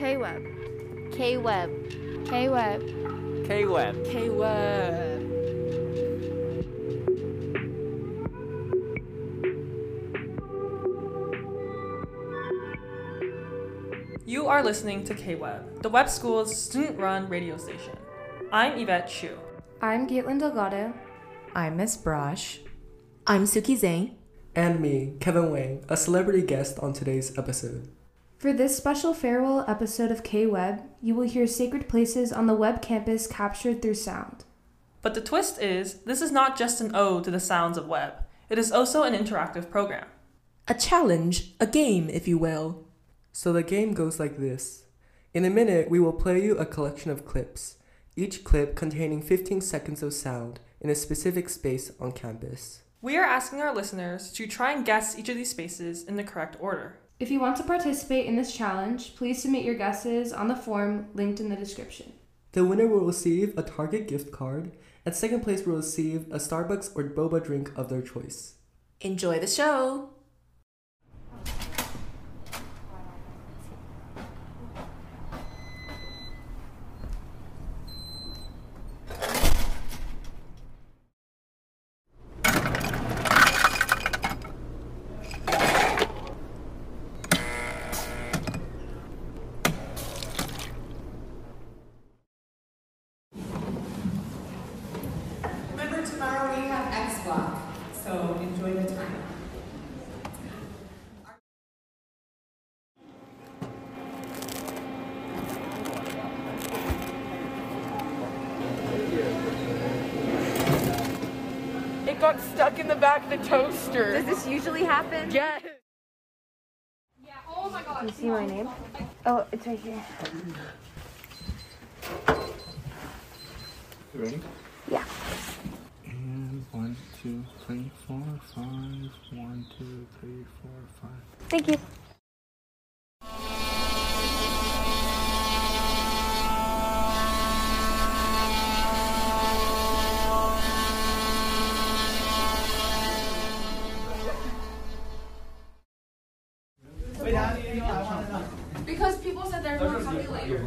K-Web. K-Web. K-Web. K-Web. K-Web. You are listening to K-Web, the Webb School's student-run radio station. I'm Yvette Shu. I'm Caitlin Delgado. I'm Miss Brosh. I'm Suki Zhang. And me, Kevin Wang, a celebrity guest on today's episode. For this special farewell episode of K Web, you will hear sacred places on the Webb campus captured through sound. But the twist is, this is not just an ode to the sounds of Webb. It is also an interactive program. A challenge, a game, if you will. So the game goes like this. In a minute, we will play you a collection of clips, each clip containing 15 seconds of sound in a specific space on campus. We are asking our listeners to try and guess each of these spaces in the correct order. If you want to participate in this challenge, please submit your guesses on the form linked in the description. The winner will receive a Target gift card, and second place will receive a Starbucks or boba drink of their choice. Enjoy the show! It got stuck in the back of the toaster. Does this usually happen? Yes. Oh Do you see my name? Oh, it's right here. You ready? Yeah. And one, two, three, four, five. One, two, three, four, five. Thank you.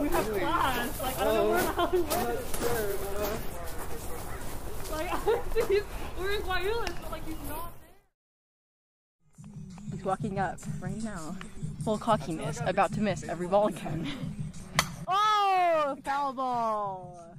Like, we have class. Like, I don't know oh. where the hell he went. Like, honestly, he's, we're in Guayulis, but like, he's not there. He's walking up right now. Full cockiness, about to miss every ball again. Oh, foul ball.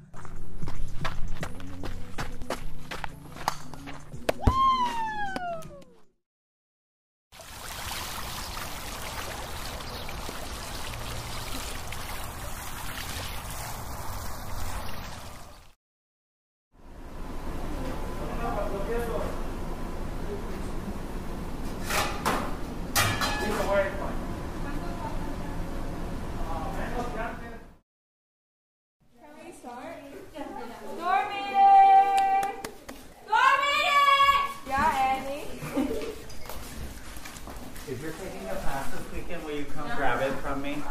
If you're taking a pass this weekend, will you come grab it from me?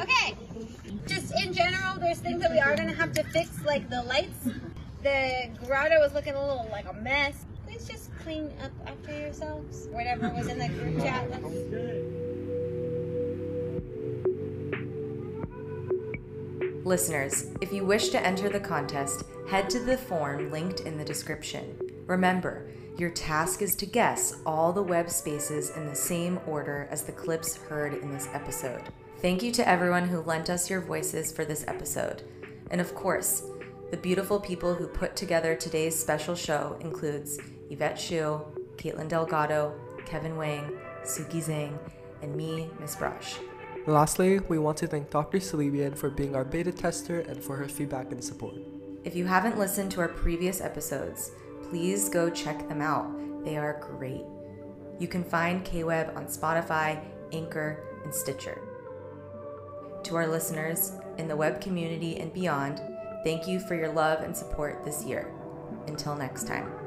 Okay. Just in general, there's things that we are gonna have to fix, like the lights. The grotto was looking a little like a mess. Please just clean up after yourselves. Whatever was in the group chat. Listeners, if you wish to enter the contest, head to the form linked in the description. Remember, your task is to guess all the Webb spaces in the same order as the clips heard in this episode. Thank you to everyone who lent us your voices for this episode. And of course, the beautiful people who put together today's special show includes Yvette Shu, Caitlin Delgado, Kevin Wang, Suki Zhang, and me, Miss Brush. Lastly, we want to thank Dr. Salibian for being our beta tester and for her feedback and support. If you haven't listened to our previous episodes, please go check them out. They are great. You can find KWeb on Spotify, Anchor, and Stitcher. To our listeners in the Webb community and beyond, thank you for your love and support this year. Until next time.